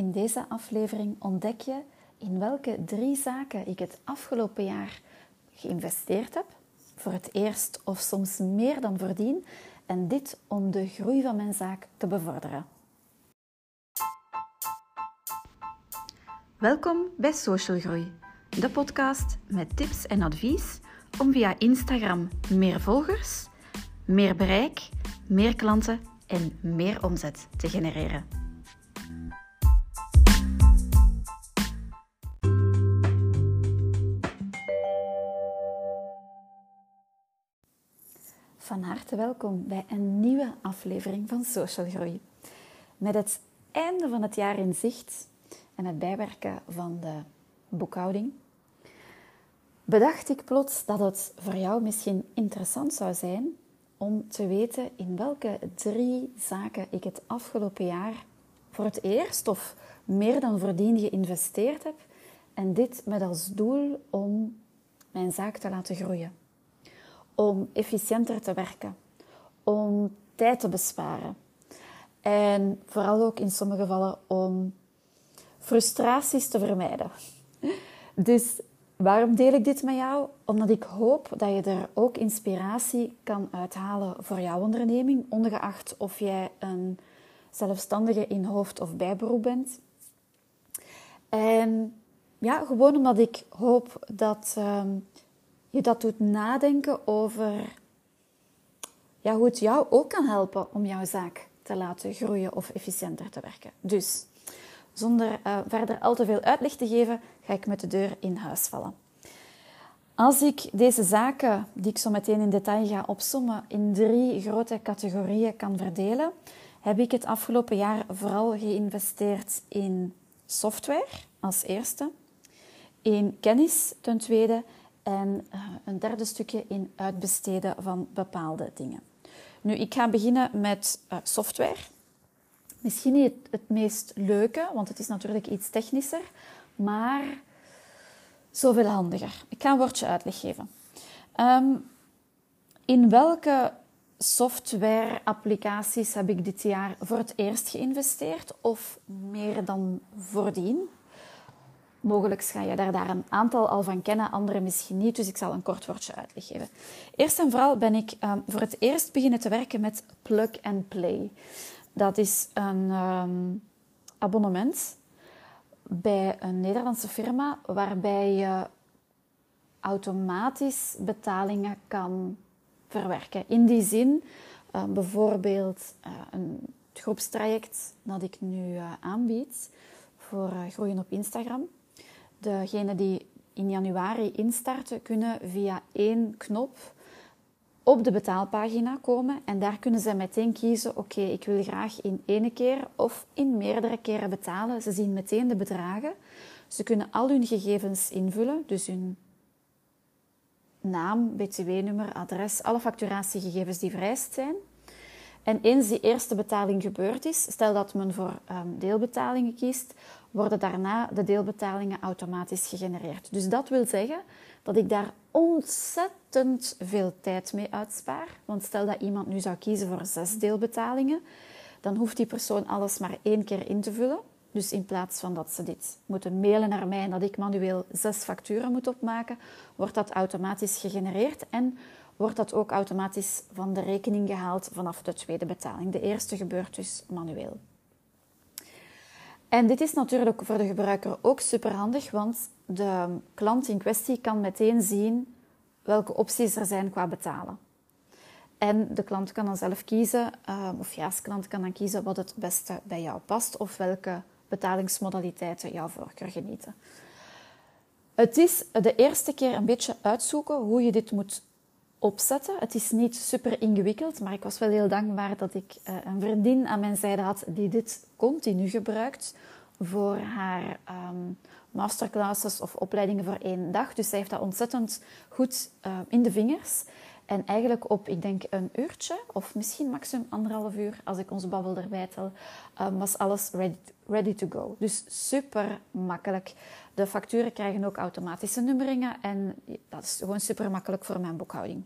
In deze aflevering ontdek je in welke drie zaken ik het afgelopen jaar geïnvesteerd heb. Voor het eerst of soms meer dan verdien. En dit om de groei van mijn zaak te bevorderen. Welkom bij Social Groei, de podcast met tips en advies om via Instagram meer volgers, meer bereik, meer klanten en meer omzet te genereren. Van harte welkom bij een nieuwe aflevering van Social Groei. Met het einde van het jaar in zicht en het bijwerken van de boekhouding, bedacht ik plots dat het voor jou misschien interessant zou zijn om te weten in welke drie zaken ik het afgelopen jaar voor het eerst of meer dan verdien geïnvesteerd heb. En dit met als doel om mijn zaak te laten groeien. Om efficiënter te werken. Om tijd te besparen. En vooral ook in sommige gevallen om frustraties te vermijden. Dus waarom deel ik dit met jou? Omdat ik hoop dat je er ook inspiratie kan uithalen voor jouw onderneming, ongeacht of jij een zelfstandige in hoofd- of bijberoep bent. En ja, gewoon omdat ik hoop dat um, je dat doet nadenken over ja, hoe het jou ook kan helpen om jouw zaak te laten groeien of efficiënter te werken. Dus zonder uh, verder al te veel uitleg te geven, ga ik met de deur in huis vallen. Als ik deze zaken, die ik zo meteen in detail ga opsommen, in drie grote categorieën kan verdelen, heb ik het afgelopen jaar vooral geïnvesteerd in software als eerste, in kennis ten tweede en uh, een derde stukje in uitbesteden van bepaalde dingen. Nu, ik ga beginnen met uh, software. Misschien niet het, meest leuke, want het is natuurlijk iets technischer, maar zoveel handiger. Ik ga een woordje uitleg geven. Um, in welke software-applicaties heb ik dit jaar voor het eerst geïnvesteerd of meer dan voordien? Mogelijk ga je daar, daar een aantal al van kennen, andere misschien niet, dus ik zal een kort woordje uitleg geven. Eerst en vooral ben ik um, voor het eerst beginnen te werken met Plug and Play. Dat is een um, abonnement bij een Nederlandse firma waarbij je automatisch betalingen kan verwerken. In die zin, uh, bijvoorbeeld uh, een groepstraject dat ik nu uh, aanbied voor groeien op Instagram. Degenen die in januari instarten, kunnen via één knop op de betaalpagina komen en daar kunnen ze meteen kiezen: oké, ik wil graag in één keer of in meerdere keren betalen. Ze zien meteen de bedragen. Ze kunnen al hun gegevens invullen, dus hun naam, btw-nummer, adres, alle facturatiegegevens die vereist zijn. En eens die eerste betaling gebeurd is, stel dat men voor um, deelbetalingen kiest, worden daarna de deelbetalingen automatisch gegenereerd. Dus dat wil zeggen dat ik daar ontzettend veel tijd mee uitspaar. Want stel dat iemand nu zou kiezen voor zes deelbetalingen, dan hoeft die persoon alles maar één keer in te vullen. Dus in plaats van dat ze dit moeten mailen naar mij en dat ik manueel zes facturen moet opmaken, wordt dat automatisch gegenereerd en wordt dat ook automatisch van de rekening gehaald vanaf de tweede betaling. De eerste gebeurt dus manueel. En dit is natuurlijk voor de gebruiker ook superhandig, want de klant in kwestie kan meteen zien welke opties er zijn qua betalen. En de klant kan dan zelf kiezen, of ja, als klant kan dan kiezen wat het beste bij jou past of welke betalingsmodaliteiten jouw voorkeur genieten. Het is de eerste keer een beetje uitzoeken hoe je dit moet opzetten. Het is niet super ingewikkeld, maar ik was wel heel dankbaar dat ik uh, een vriendin aan mijn zijde had die dit continu gebruikt voor haar um, masterclasses of opleidingen voor één dag. Dus zij heeft dat ontzettend goed uh, in de vingers. En eigenlijk op, ik denk, een uurtje of misschien maximum anderhalf uur, als ik onze babbel erbij tel, um, was alles ready, ready to go. Dus super makkelijk. De facturen krijgen ook automatische nummeringen en dat is gewoon super makkelijk voor mijn boekhouding.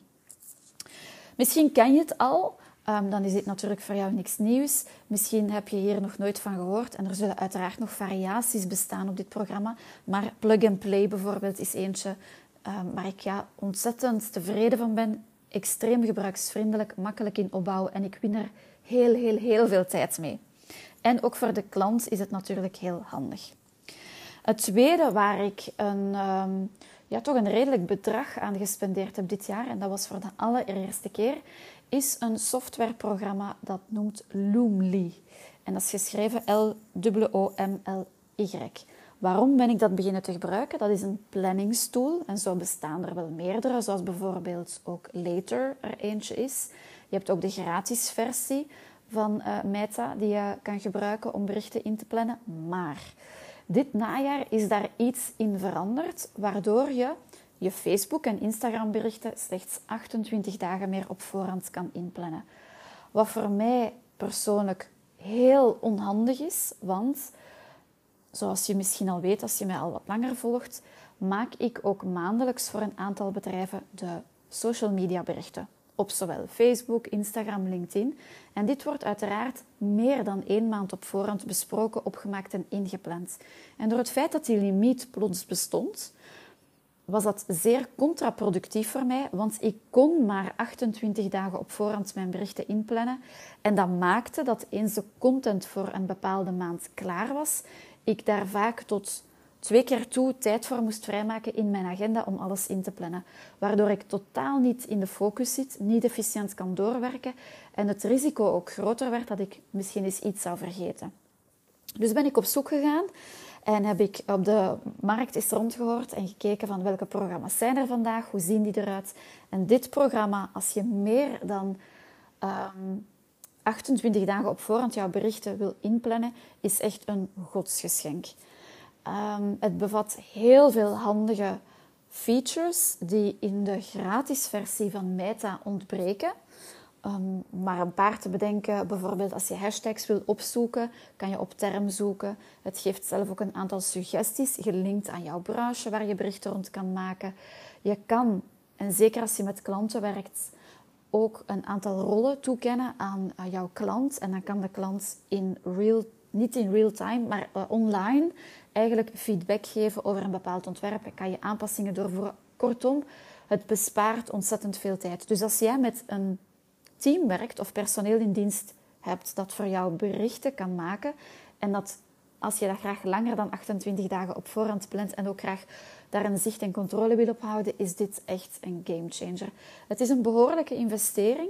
Misschien ken je het al. Ehm, dan is dit natuurlijk voor jou niks nieuws. Misschien heb je hier nog nooit van gehoord en er zullen uiteraard nog variaties bestaan op dit programma. Maar Plug and Play bijvoorbeeld is eentje um, waar ik ja, ontzettend tevreden van ben. Extreem gebruiksvriendelijk, makkelijk in opbouw en ik win er heel, heel, heel veel tijd mee. En ook voor de klant is het natuurlijk heel handig. Het tweede waar ik een, ehm, ja, toch een redelijk bedrag aan gespendeerd heb dit jaar, en dat was voor de allereerste keer, is een softwareprogramma dat noemt Loomly. En dat is geschreven L-O-M-L-Y. Waarom ben ik dat beginnen te gebruiken? Dat is een planningstool en zo bestaan er wel meerdere, zoals bijvoorbeeld ook Later er eentje is. Je hebt ook de gratis versie van uh, Meta die je kan gebruiken om berichten in te plannen. Maar dit najaar is daar iets in veranderd, waardoor je je Facebook- en Instagram-berichten slechts 28 dagen meer op voorhand kan inplannen. Wat voor mij persoonlijk heel onhandig is, want zoals je misschien al weet als je mij al wat langer volgt, maak ik ook maandelijks voor een aantal bedrijven de social media berichten. Op zowel Facebook, Instagram, LinkedIn. En dit wordt uiteraard meer dan één maand op voorhand besproken, opgemaakt en ingepland. En door het feit dat die limiet plots bestond, was dat zeer contraproductief voor mij, want ik kon maar 28 dagen op voorhand mijn berichten inplannen. En dat maakte dat eens de content voor een bepaalde maand klaar was, ik daar vaak tot twee keer toe tijd voor moest vrijmaken in mijn agenda om alles in te plannen. Waardoor ik totaal niet in de focus zit, niet efficiënt kan doorwerken en het risico ook groter werd dat ik misschien eens iets zou vergeten. Dus ben ik op zoek gegaan en heb ik op de markt eens rondgehoord en gekeken van welke programma's zijn er vandaag, hoe zien die eruit. En dit programma, als je meer dan 28 ehm, dagen op voorhand jouw berichten wil inplannen, is echt een godsgeschenk. Um, het bevat heel veel handige features die in de gratis versie van Meta ontbreken. Um, maar een paar te bedenken, bijvoorbeeld als je hashtags wil opzoeken, kan je op term zoeken. Het geeft zelf ook een aantal suggesties, gelinkt aan jouw branche waar je berichten rond kan maken. Je kan, en zeker als je met klanten werkt, ook een aantal rollen toekennen aan, jouw klant. En dan kan de klant in real, niet in real time, maar uh, online eigenlijk feedback geven over een bepaald ontwerp. En kan je aanpassingen doorvoeren. Kortom, het bespaart ontzettend veel tijd. Dus als jij met een team werkt of personeel in dienst hebt dat voor jou berichten kan maken en dat als je dat graag langer dan 28 dagen op voorhand plant en ook graag daar een zicht en controle wil op houden, is dit echt een game changer. Het is een behoorlijke investering,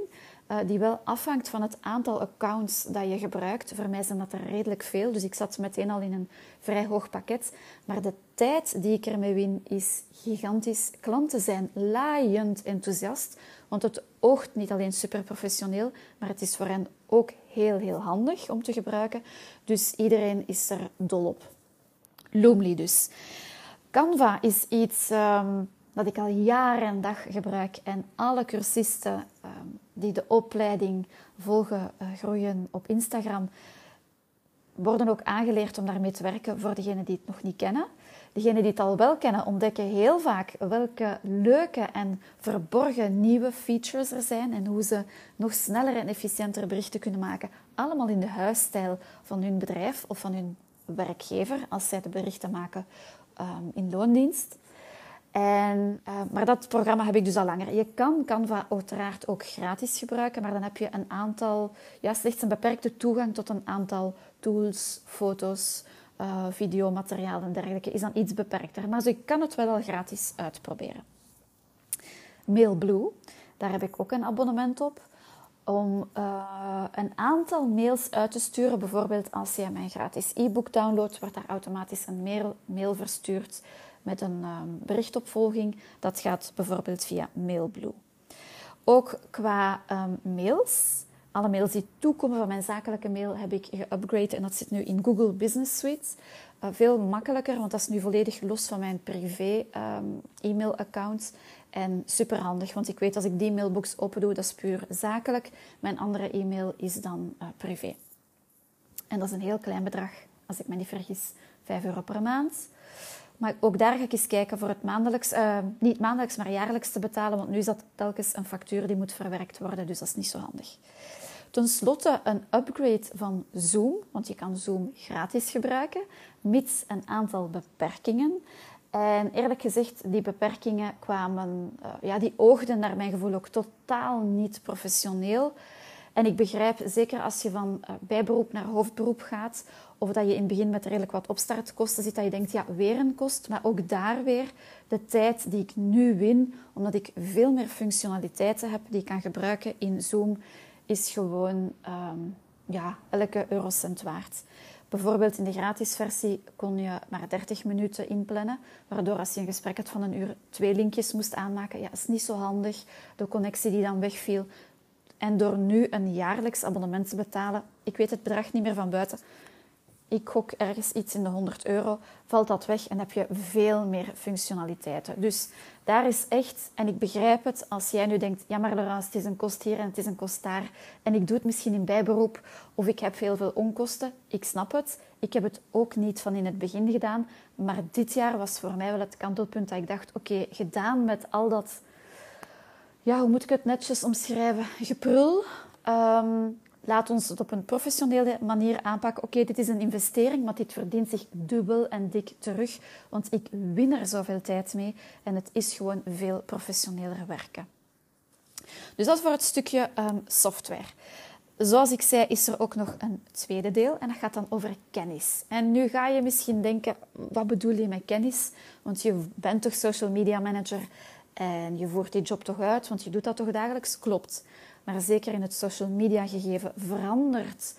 uh, die wel afhangt van het aantal accounts dat je gebruikt. Voor mij zijn dat er redelijk veel, dus ik zat meteen al in een vrij hoog pakket. Maar de tijd die ik ermee win is gigantisch. Klanten zijn laaiend enthousiast, want het oogt niet alleen super professioneel, maar het is voor hen ook heel, heel handig om te gebruiken. Dus iedereen is er dol op. Loomly dus. Canva is iets um, dat ik al jaren en dag gebruik en alle cursisten um, die de opleiding volgen, uh, groeien op Instagram, worden ook aangeleerd om daarmee te werken voor degenen die het nog niet kennen. Degenen die het al wel kennen, ontdekken heel vaak welke leuke en verborgen nieuwe features er zijn en hoe ze nog sneller en efficiënter berichten kunnen maken. Allemaal in de huisstijl van hun bedrijf of van hun werkgever als zij de berichten maken um, in loondienst. En, uh, maar dat programma heb ik dus al langer. Je kan Canva uiteraard ook gratis gebruiken, maar dan heb je een aantal, ja, slechts een beperkte toegang tot een aantal tools, foto's, uh, videomateriaal en dergelijke. Is dan iets beperkter. Maar je kan het wel al gratis uitproberen. Mailblue, daar heb ik ook een abonnement op. Om uh, een aantal mails uit te sturen. Bijvoorbeeld als je mijn gratis e-book downloadt, wordt daar automatisch een mail, mail verstuurd met een um, berichtopvolging. Dat gaat bijvoorbeeld via Mailblue. Ook qua um, mails. Alle mails die toekomen van mijn zakelijke mail heb ik geupgrade en dat zit nu in Google Business Suite. Uh, veel makkelijker, want dat is nu volledig los van mijn privé um, e-mail-account. En super handig, want ik weet als ik die mailbox open doe, dat is puur zakelijk. Mijn andere e-mail is dan uh, privé. En dat is een heel klein bedrag, als ik me niet vergis, 5 euro per maand. Maar ook daar ga ik eens kijken voor het maandelijks, uh, niet maandelijks, maar jaarlijks te betalen. Want nu is dat telkens een factuur die moet verwerkt worden, dus dat is niet zo handig. Ten slotte een upgrade van Zoom, want je kan Zoom gratis gebruiken, mits een aantal beperkingen. En eerlijk gezegd, die beperkingen kwamen, uh, ja, die oogden naar mijn gevoel ook totaal niet professioneel. En ik begrijp, zeker als je van uh, bijberoep naar hoofdberoep gaat, of dat je in het begin met redelijk wat opstartkosten zit, dat je denkt, ja, weer een kost. Maar ook daar weer de tijd die ik nu win, omdat ik veel meer functionaliteiten heb die ik kan gebruiken in Zoom, is gewoon um, ja, elke eurocent waard. Bijvoorbeeld in de gratis versie kon je maar 30 minuten inplannen, waardoor als je een gesprek had van een uur twee linkjes moest aanmaken, ja, is niet zo handig. De connectie die dan wegviel. En door nu een jaarlijks abonnement te betalen, ik weet het bedrag niet meer van buiten, ik gok ergens iets in de 100 euro, valt dat weg en heb je veel meer functionaliteiten. Dus daar is echt, en ik begrijp het, als jij nu denkt, ja maar Laurence, het is een kost hier en het is een kost daar, en ik doe het misschien in bijberoep, of ik heb heel veel onkosten, ik snap het. Ik heb het ook niet van in het begin gedaan, maar dit jaar was voor mij wel het kantelpunt dat ik dacht, oké, gedaan met al dat, ja, hoe moet ik het netjes omschrijven, geprul, um, Laat ons het op een professionele manier aanpakken. Oké, dit is een investering, maar dit verdient zich dubbel en dik terug. Want ik win er zoveel tijd mee en het is gewoon veel professioneler werken. Dus dat voor het stukje um, software. Zoals ik zei, is er ook nog een tweede deel en dat gaat dan over kennis. En nu ga je misschien denken, wat bedoel je met kennis? Want je bent toch social media manager en je voert die job toch uit, want je doet dat toch dagelijks? Klopt maar zeker in het social media gegeven verandert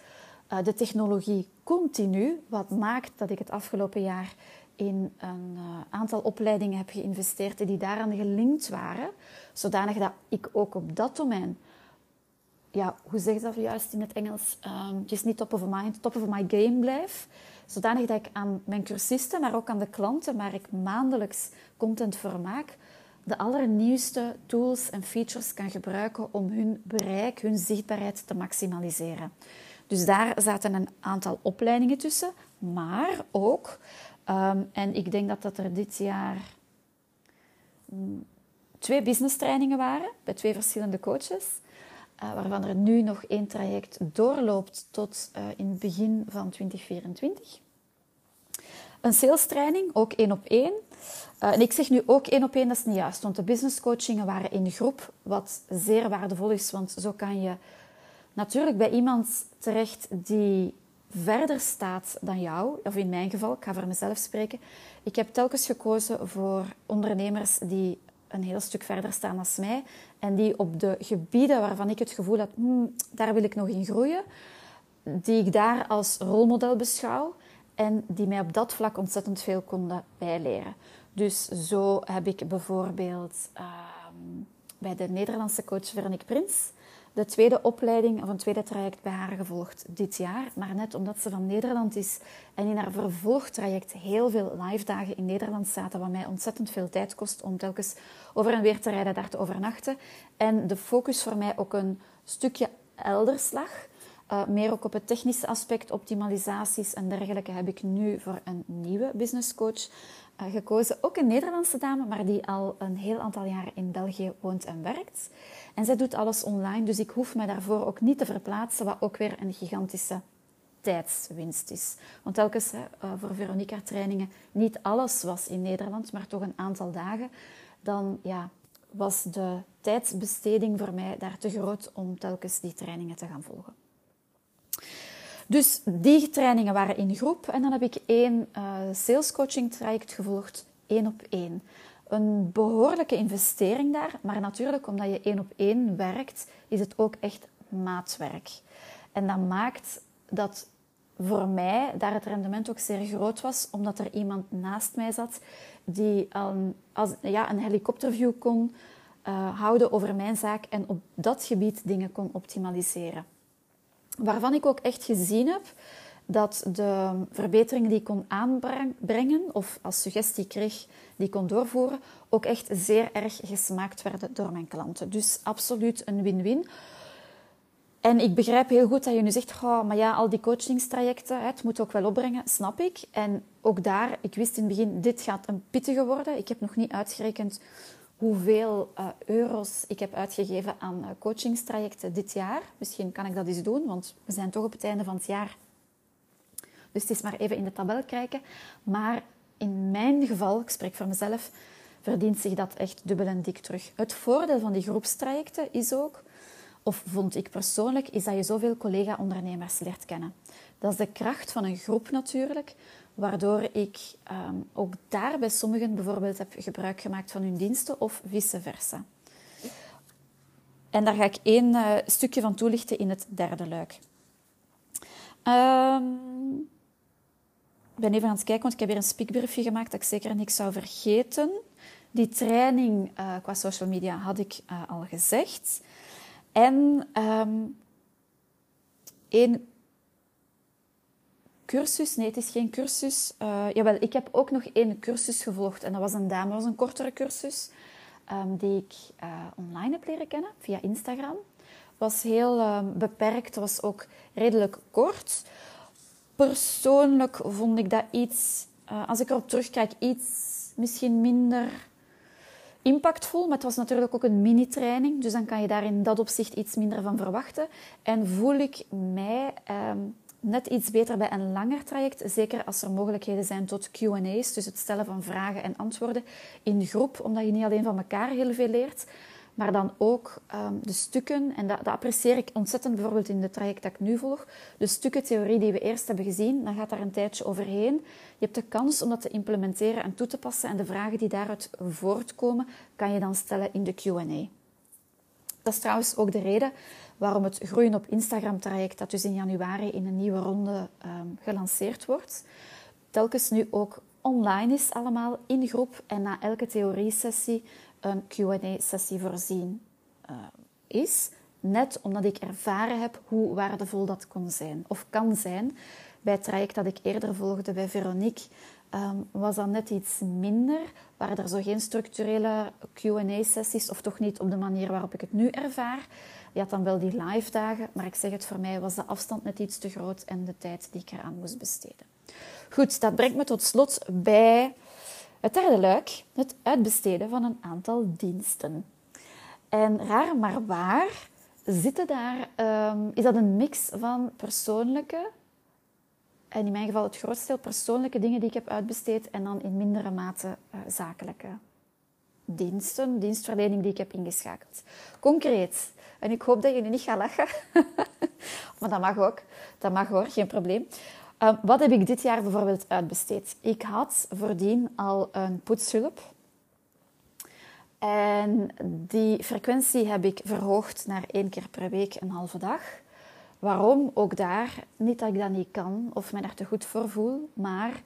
uh, de technologie continu. Wat maakt dat ik het afgelopen jaar in een uh, aantal opleidingen heb geïnvesteerd die daaraan gelinkt waren, zodanig dat ik ook op dat domein, ja, hoe zeg je dat juist in het Engels, um, just niet top of mind, top of my game blijf. Zodanig dat ik aan mijn cursisten, maar ook aan de klanten, waar ik maandelijks content voor maak, de allernieuwste tools en features kan gebruiken om hun bereik, hun zichtbaarheid te maximaliseren. Dus daar zaten een aantal opleidingen tussen, maar ook, um, en ik denk dat dat er dit jaar um, twee business trainingen waren bij twee verschillende coaches, uh, waarvan er nu nog één traject doorloopt tot uh, in het begin van 2024. Een sales training, ook één op één. Uh, en ik zeg nu ook één op één, dat is niet juist, want de business coachingen waren in groep, wat zeer waardevol is, want zo kan je natuurlijk bij iemand terecht die verder staat dan jou, of in mijn geval, ik ga voor mezelf spreken. Ik heb telkens gekozen voor ondernemers die een heel stuk verder staan dan mij en die op de gebieden waarvan ik het gevoel heb, hmm, daar wil ik nog in groeien, die ik daar als rolmodel beschouw en die mij op dat vlak ontzettend veel konden bijleren. Dus zo heb ik bijvoorbeeld uh, bij de Nederlandse coach Veronique Prins de tweede opleiding of een tweede traject bij haar gevolgd dit jaar. Maar net omdat ze van Nederland is en in haar vervolgtraject heel veel live dagen in Nederland zaten, wat mij ontzettend veel tijd kost om telkens over en weer te rijden, daar te overnachten. En de focus voor mij ook een stukje elders lag. Uh, meer ook op het technische aspect, optimalisaties en dergelijke, heb ik nu voor een nieuwe business coach uh, gekozen. Ook een Nederlandse dame, maar die al een heel aantal jaren in België woont en werkt. En zij doet alles online, dus ik hoef me daarvoor ook niet te verplaatsen, wat ook weer een gigantische tijdswinst is. Want telkens uh, voor Veronica trainingen, niet alles was in Nederland, maar toch een aantal dagen. Dan ja, was de tijdsbesteding voor mij daar te groot om telkens die trainingen te gaan volgen. Dus die trainingen waren in groep en dan heb ik één uh, sales coaching traject gevolgd, één op één. Een behoorlijke investering daar, maar natuurlijk omdat je één op één werkt, is het ook echt maatwerk. En dat maakt dat voor mij daar het rendement ook zeer groot was, omdat er iemand naast mij zat die een, als, ja, een helikopterview kon uh, houden over mijn zaak en op dat gebied dingen kon optimaliseren waarvan ik ook echt gezien heb dat de verbeteringen die ik kon aanbrengen of als suggestie kreeg die ik kon doorvoeren, ook echt zeer erg gesmaakt werden door mijn klanten. Dus absoluut een win-win. En ik begrijp heel goed dat je nu zegt, maar ja, al die coachingstrajecten, het moet ook wel opbrengen, snap ik. En ook daar, ik wist in het begin, dit gaat een pittige worden. Ik heb nog niet uitgerekend hoeveel uh, euro's ik heb uitgegeven aan uh, coachingstrajecten dit jaar. Misschien kan ik dat eens doen, want we zijn toch op het einde van het jaar. Dus het is maar even in de tabel kijken. Maar in mijn geval, ik spreek voor mezelf, verdient zich dat echt dubbel en dik terug. Het voordeel van die groepstrajecten is ook, of vond ik persoonlijk, is dat je zoveel collega-ondernemers leert kennen. Dat is de kracht van een groep natuurlijk, waardoor ik um, ook daar bij sommigen bijvoorbeeld heb gebruik gemaakt van hun diensten of vice versa. En daar ga ik één uh, stukje van toelichten in het derde luik. Um, ik ben even aan het kijken, want ik heb hier een speakbriefje gemaakt dat ik zeker niks zou vergeten. Die training uh, qua social media had ik uh, al gezegd. En um, één cursus, nee, het is geen cursus. Uh, jawel, ik heb ook nog één cursus gevolgd en dat was een dame, dat was een kortere cursus um, die ik online heb leren kennen via Instagram. Was heel um, beperkt, was ook redelijk kort. Persoonlijk vond ik dat iets, uh, als ik erop terugkijk, iets misschien minder impactvol. Maar het was natuurlijk ook een mini-training, dus dan kan je daar in dat opzicht iets minder van verwachten. En voel ik mij um, net iets beter bij een langer traject, zeker als er mogelijkheden zijn tot Q&A's, dus het stellen van vragen en antwoorden in groep, omdat je niet alleen van elkaar heel veel leert, maar dan ook um, de stukken, en dat, dat, apprecieer ik ontzettend bijvoorbeeld in de traject dat ik nu volg, de stukken theorie die we eerst hebben gezien, dan gaat daar een tijdje overheen. Je hebt de kans om dat te implementeren en toe te passen en de vragen die daaruit voortkomen, kan je dan stellen in de Q&A. Dat is trouwens ook de reden waarom het Groeien op Instagram-traject, dat dus in januari in een nieuwe ronde um, gelanceerd wordt, telkens nu ook online is allemaal in groep en na elke theorie-sessie een QA-sessie voorzien uh, is. Net omdat ik ervaren heb hoe waardevol dat kon zijn of kan zijn. Bij het traject dat ik eerder volgde bij Veronique um, was dat net iets minder. Waren er zo geen structurele QA-sessies of toch niet op de manier waarop ik het nu ervaar. Je had dan wel die live dagen, maar ik zeg het, voor mij was de afstand net iets te groot en de tijd die ik eraan moest besteden. Goed, dat brengt me tot slot bij het derde luik, het uitbesteden van een aantal diensten. En raar maar waar zitten daar, um, is dat een mix van persoonlijke, en in mijn geval het grootste deel persoonlijke dingen die ik heb uitbesteed, en dan in mindere mate uh, zakelijke diensten, dienstverlening die ik heb ingeschakeld. Concreet, en ik hoop dat nu niet gaat lachen, maar dat mag ook, dat mag hoor, geen probleem. Um, wat heb ik dit jaar bijvoorbeeld uitbesteed? Ik had voordien al een poetshulp. En die frequentie heb ik verhoogd naar één keer per week, een halve dag. Waarom? Ook daar, niet dat ik dat niet kan of mij daar te goed voor voel, maar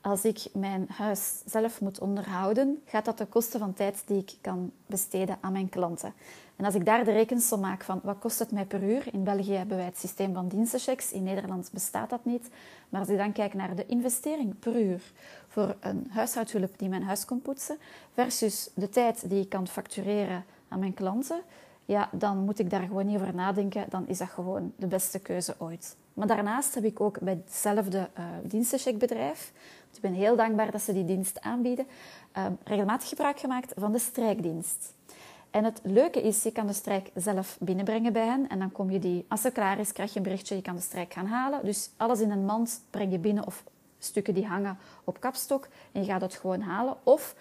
als ik mijn huis zelf moet onderhouden, gaat dat ten koste van tijd die ik kan besteden aan mijn klanten. En als ik daar de rekensom maak van wat kost het mij per uur, in België hebben wij het systeem van dienstenchecks, in Nederland bestaat dat niet. Maar als ik dan kijk naar de investering per uur voor een huishoudhulp die mijn huis komt poetsen, versus de tijd die ik kan factureren aan mijn klanten, ja, dan moet ik daar gewoon niet over nadenken. Dan is dat gewoon de beste keuze ooit. Maar daarnaast heb ik ook bij hetzelfde uh, dienstencheckbedrijf, ik ben heel dankbaar dat ze die dienst aanbieden, uh, regelmatig gebruik gemaakt van de strijkdienst. En het leuke is, je kan de strijk zelf binnenbrengen bij hen. En dan kom je die, als ze klaar is, krijg je een berichtje, je kan de strijk gaan halen. Dus alles in een mand breng je binnen of stukken die hangen op kapstok. En je gaat het gewoon halen. Of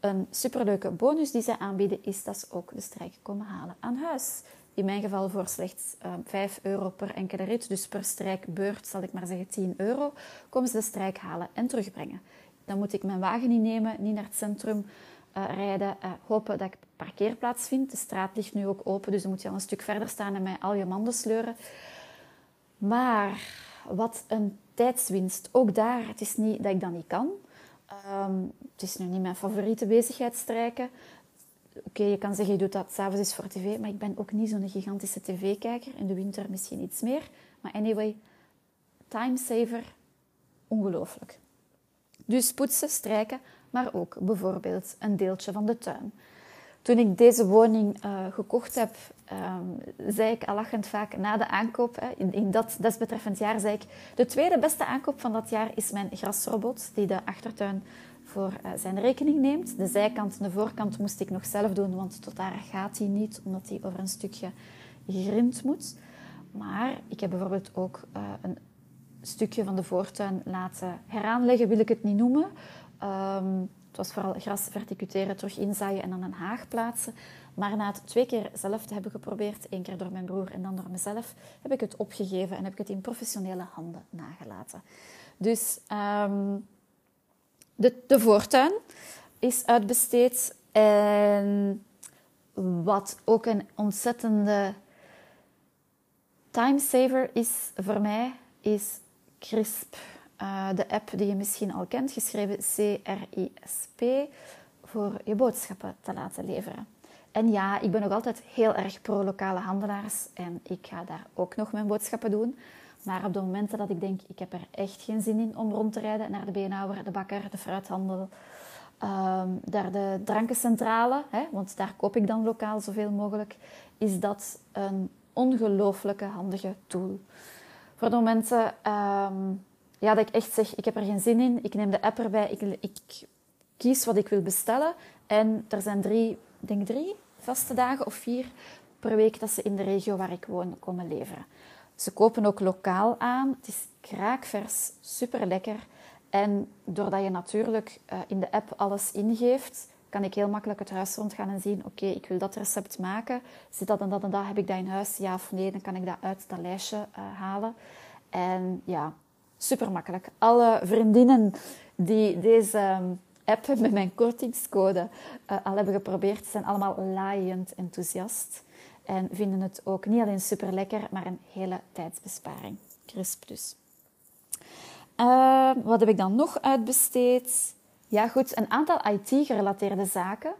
een superleuke bonus die ze aanbieden, is dat ze ook de strijk komen halen aan huis. In mijn geval voor slechts uh, ehm, 5 euro per enkele rit. Dus per strijkbeurt, zal ik maar zeggen 10 euro, komen ze de strijk halen en terugbrengen. Dan moet ik mijn wagen niet nemen, niet naar het centrum uh, rijden. Uh, hopen dat ik parkeerplaats vind. De straat ligt nu ook open, dus dan moet je al een stuk verder staan en mij al je manden sleuren. Maar wat een tijdswinst. Ook daar, het is niet dat ik dat niet kan. Um, het is nu niet mijn favoriete bezigheid strijken. Oké, je kan zeggen, je doet dat s'avonds is voor tv, maar ik ben ook niet zo'n gigantische tv-kijker. In de winter misschien iets meer. Maar anyway, timesaver, ongelooflijk. Dus poetsen, strijken, maar ook bijvoorbeeld een deeltje van de tuin. Toen ik deze woning uh, gekocht heb, um, zei ik al lachend vaak na de aankoop, hè, in, dat desbetreffend jaar, zei ik, de tweede beste aankoop van dat jaar is mijn grasrobot, die de achtertuin voor uh, zijn rekening neemt. De zijkant en de voorkant moest ik nog zelf doen, want tot daar gaat hij niet, omdat hij over een stukje gegrind moet. Maar ik heb bijvoorbeeld ook uh, een stukje van de voortuin laten heraanleggen, wil ik het niet noemen. Um, het was vooral gras verticuteren, terug inzaaien en dan een haag plaatsen. Maar na het twee keer zelf te hebben geprobeerd, één keer door mijn broer en dan door mezelf, heb ik het opgegeven en heb ik het in professionele handen nagelaten. Dus de, de voortuin is uitbesteed. En wat ook een ontzettende timesaver is voor mij, is CRISP. Eh, de app die je misschien al kent, geschreven C-R-I-S-P, voor je boodschappen te laten leveren. En ja, ik ben nog altijd heel erg pro-lokale handelaars en ik ga daar ook nog mijn boodschappen doen. Maar op de momenten dat ik denk, ik heb er echt geen zin in om rond te rijden naar de beenhouwer, de bakker, de fruithandel, um, daar de drankencentrale, hè, want daar koop ik dan lokaal zoveel mogelijk, is dat een ongelooflijke handige tool. Voor de momenten ehm, ja, dat ik echt zeg, ik heb er geen zin in, ik neem de app erbij, ik, ik kies wat ik wil bestellen. En er zijn drie, denk drie vaste dagen of vier per week dat ze in de regio waar ik woon komen leveren. Ze kopen ook lokaal aan. Het is kraakvers, super lekker. En doordat je natuurlijk uh, in de app alles ingeeft, kan ik heel makkelijk het huis rondgaan en zien: oké, ik wil dat recept maken. Zit dat en dat en dat? Heb ik dat in huis? Ja of nee? Dan kan ik dat uit dat lijstje uh, halen. En ja, super makkelijk. Alle vriendinnen die deze ehm, app met mijn kortingscode uh, al hebben geprobeerd, zijn allemaal laaiend enthousiast. En vinden het ook niet alleen super lekker, maar een hele tijdsbesparing. Crisp dus. Uh, wat heb ik dan nog uitbesteed? Ja, goed, een aantal IT-gerelateerde zaken.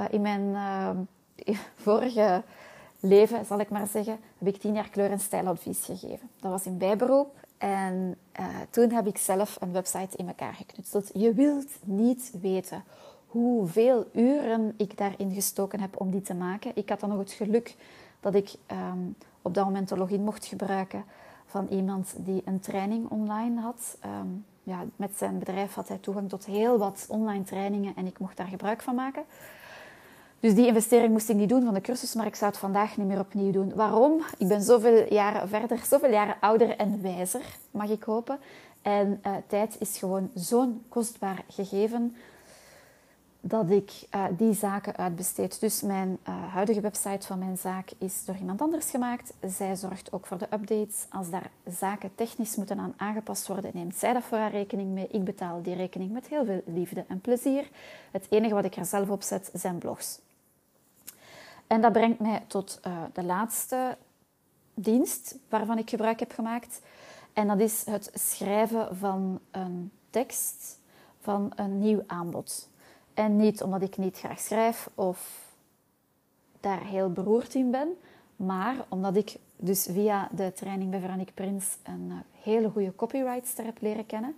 Uh, in mijn ehm, vorige leven, zal ik maar zeggen, heb ik tien jaar kleur- en stijladvies gegeven. Dat was in bijberoep en uh, toen heb ik zelf een website in elkaar geknutseld. Je wilt niet weten hoeveel uren ik daarin gestoken heb om die te maken. Ik had dan nog het geluk dat ik um, op dat moment de login mocht gebruiken van iemand die een training online had. Um, ja, met zijn bedrijf had hij toegang tot heel wat online trainingen en ik mocht daar gebruik van maken. Dus die investering moest ik niet doen van de cursus, maar ik zou het vandaag niet meer opnieuw doen. Waarom? Ik ben zoveel jaren verder, zoveel jaren ouder en wijzer, mag ik hopen. En uh, tijd is gewoon zo'n kostbaar gegeven dat ik uh, die zaken uitbesteed. Dus mijn uh, huidige website van mijn zaak is door iemand anders gemaakt. Zij zorgt ook voor de updates. Als daar zaken technisch moeten aan aangepast worden, neemt zij dat voor haar rekening mee. Ik betaal die rekening met heel veel liefde en plezier. Het enige wat ik er zelf op zet zijn blogs. En dat brengt mij tot uh, de laatste dienst waarvan ik gebruik heb gemaakt. En dat is het schrijven van een tekst van een nieuw aanbod. En niet omdat ik niet graag schrijf of daar heel beroerd in ben, maar omdat ik dus via de training bij Veronique Prins een uh, hele goede copywriter heb leren kennen.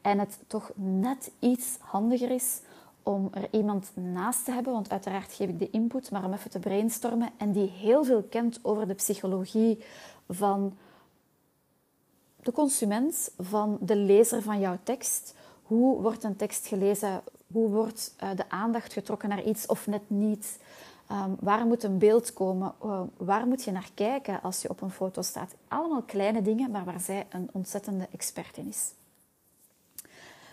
En het toch net iets handiger is om er iemand naast te hebben, want uiteraard geef ik de input, maar om even te brainstormen en die heel veel kent over de psychologie van de consument, van de lezer van jouw tekst. Hoe wordt een tekst gelezen? Hoe wordt uh, de aandacht getrokken naar iets of net niet? Um, waar moet een beeld komen? Uh, waar moet je naar kijken als je op een foto staat? Allemaal kleine dingen, maar waar zij een ontzettende expert in is.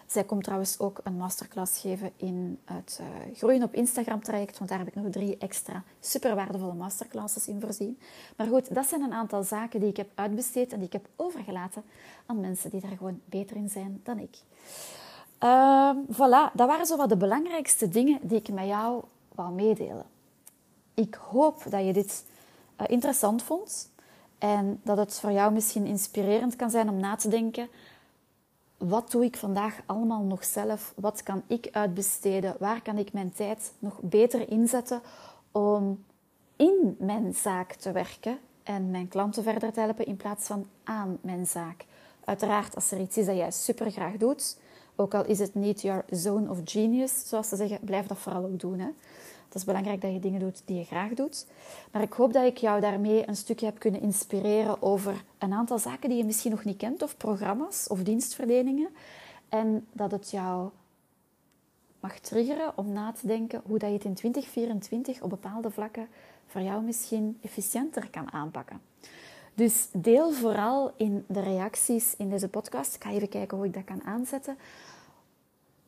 Zij komt trouwens ook een masterclass geven in het uh, Groeien op Instagram traject, want daar heb ik nog drie extra super waardevolle masterclasses in voorzien. Maar goed, dat zijn een aantal zaken die ik heb uitbesteed en die ik heb overgelaten aan mensen die daar gewoon beter in zijn dan ik. Uh, voilà, dat waren zo wat de belangrijkste dingen die ik met jou wou meedelen. Ik hoop dat je dit uh, interessant vond en dat het voor jou misschien inspirerend kan zijn om na te denken wat doe ik vandaag allemaal nog zelf? Wat kan ik uitbesteden? Waar kan ik mijn tijd nog beter inzetten om in mijn zaak te werken en mijn klanten verder te helpen in plaats van aan mijn zaak? Uiteraard, als er iets is dat jij super graag doet, ook al is het niet your zone of genius, zoals ze zeggen, blijf dat vooral ook doen. Hè? Is belangrijk dat je dingen doet die je graag doet. Maar ik hoop dat ik jou daarmee een stukje heb kunnen inspireren over een aantal zaken die je misschien nog niet kent, of programma's of dienstverleningen. En dat het jou mag triggeren om na te denken hoe dat je het in 2024 op bepaalde vlakken voor jou misschien efficiënter kan aanpakken. Dus deel vooral in de reacties in deze podcast. Ik ga even kijken hoe ik dat kan aanzetten.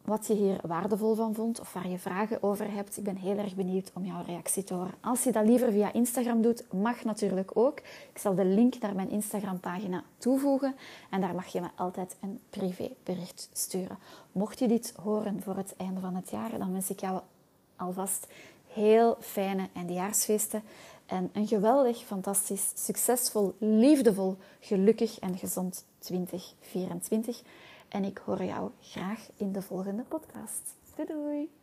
Wat je hier waardevol van vond of waar je vragen over hebt. Ik ben heel erg benieuwd om jouw reactie te horen. Als je dat liever via Instagram doet, mag natuurlijk ook. Ik zal de link naar mijn Instagram-pagina toevoegen. En daar mag je me altijd een privébericht sturen. Mocht je dit horen voor het einde van het jaar, dan wens ik jou alvast heel fijne eindejaarsfeesten. En een geweldig, fantastisch, succesvol, liefdevol, gelukkig en gezond 2024. En ik hoor jou graag in de volgende podcast. Doei doei!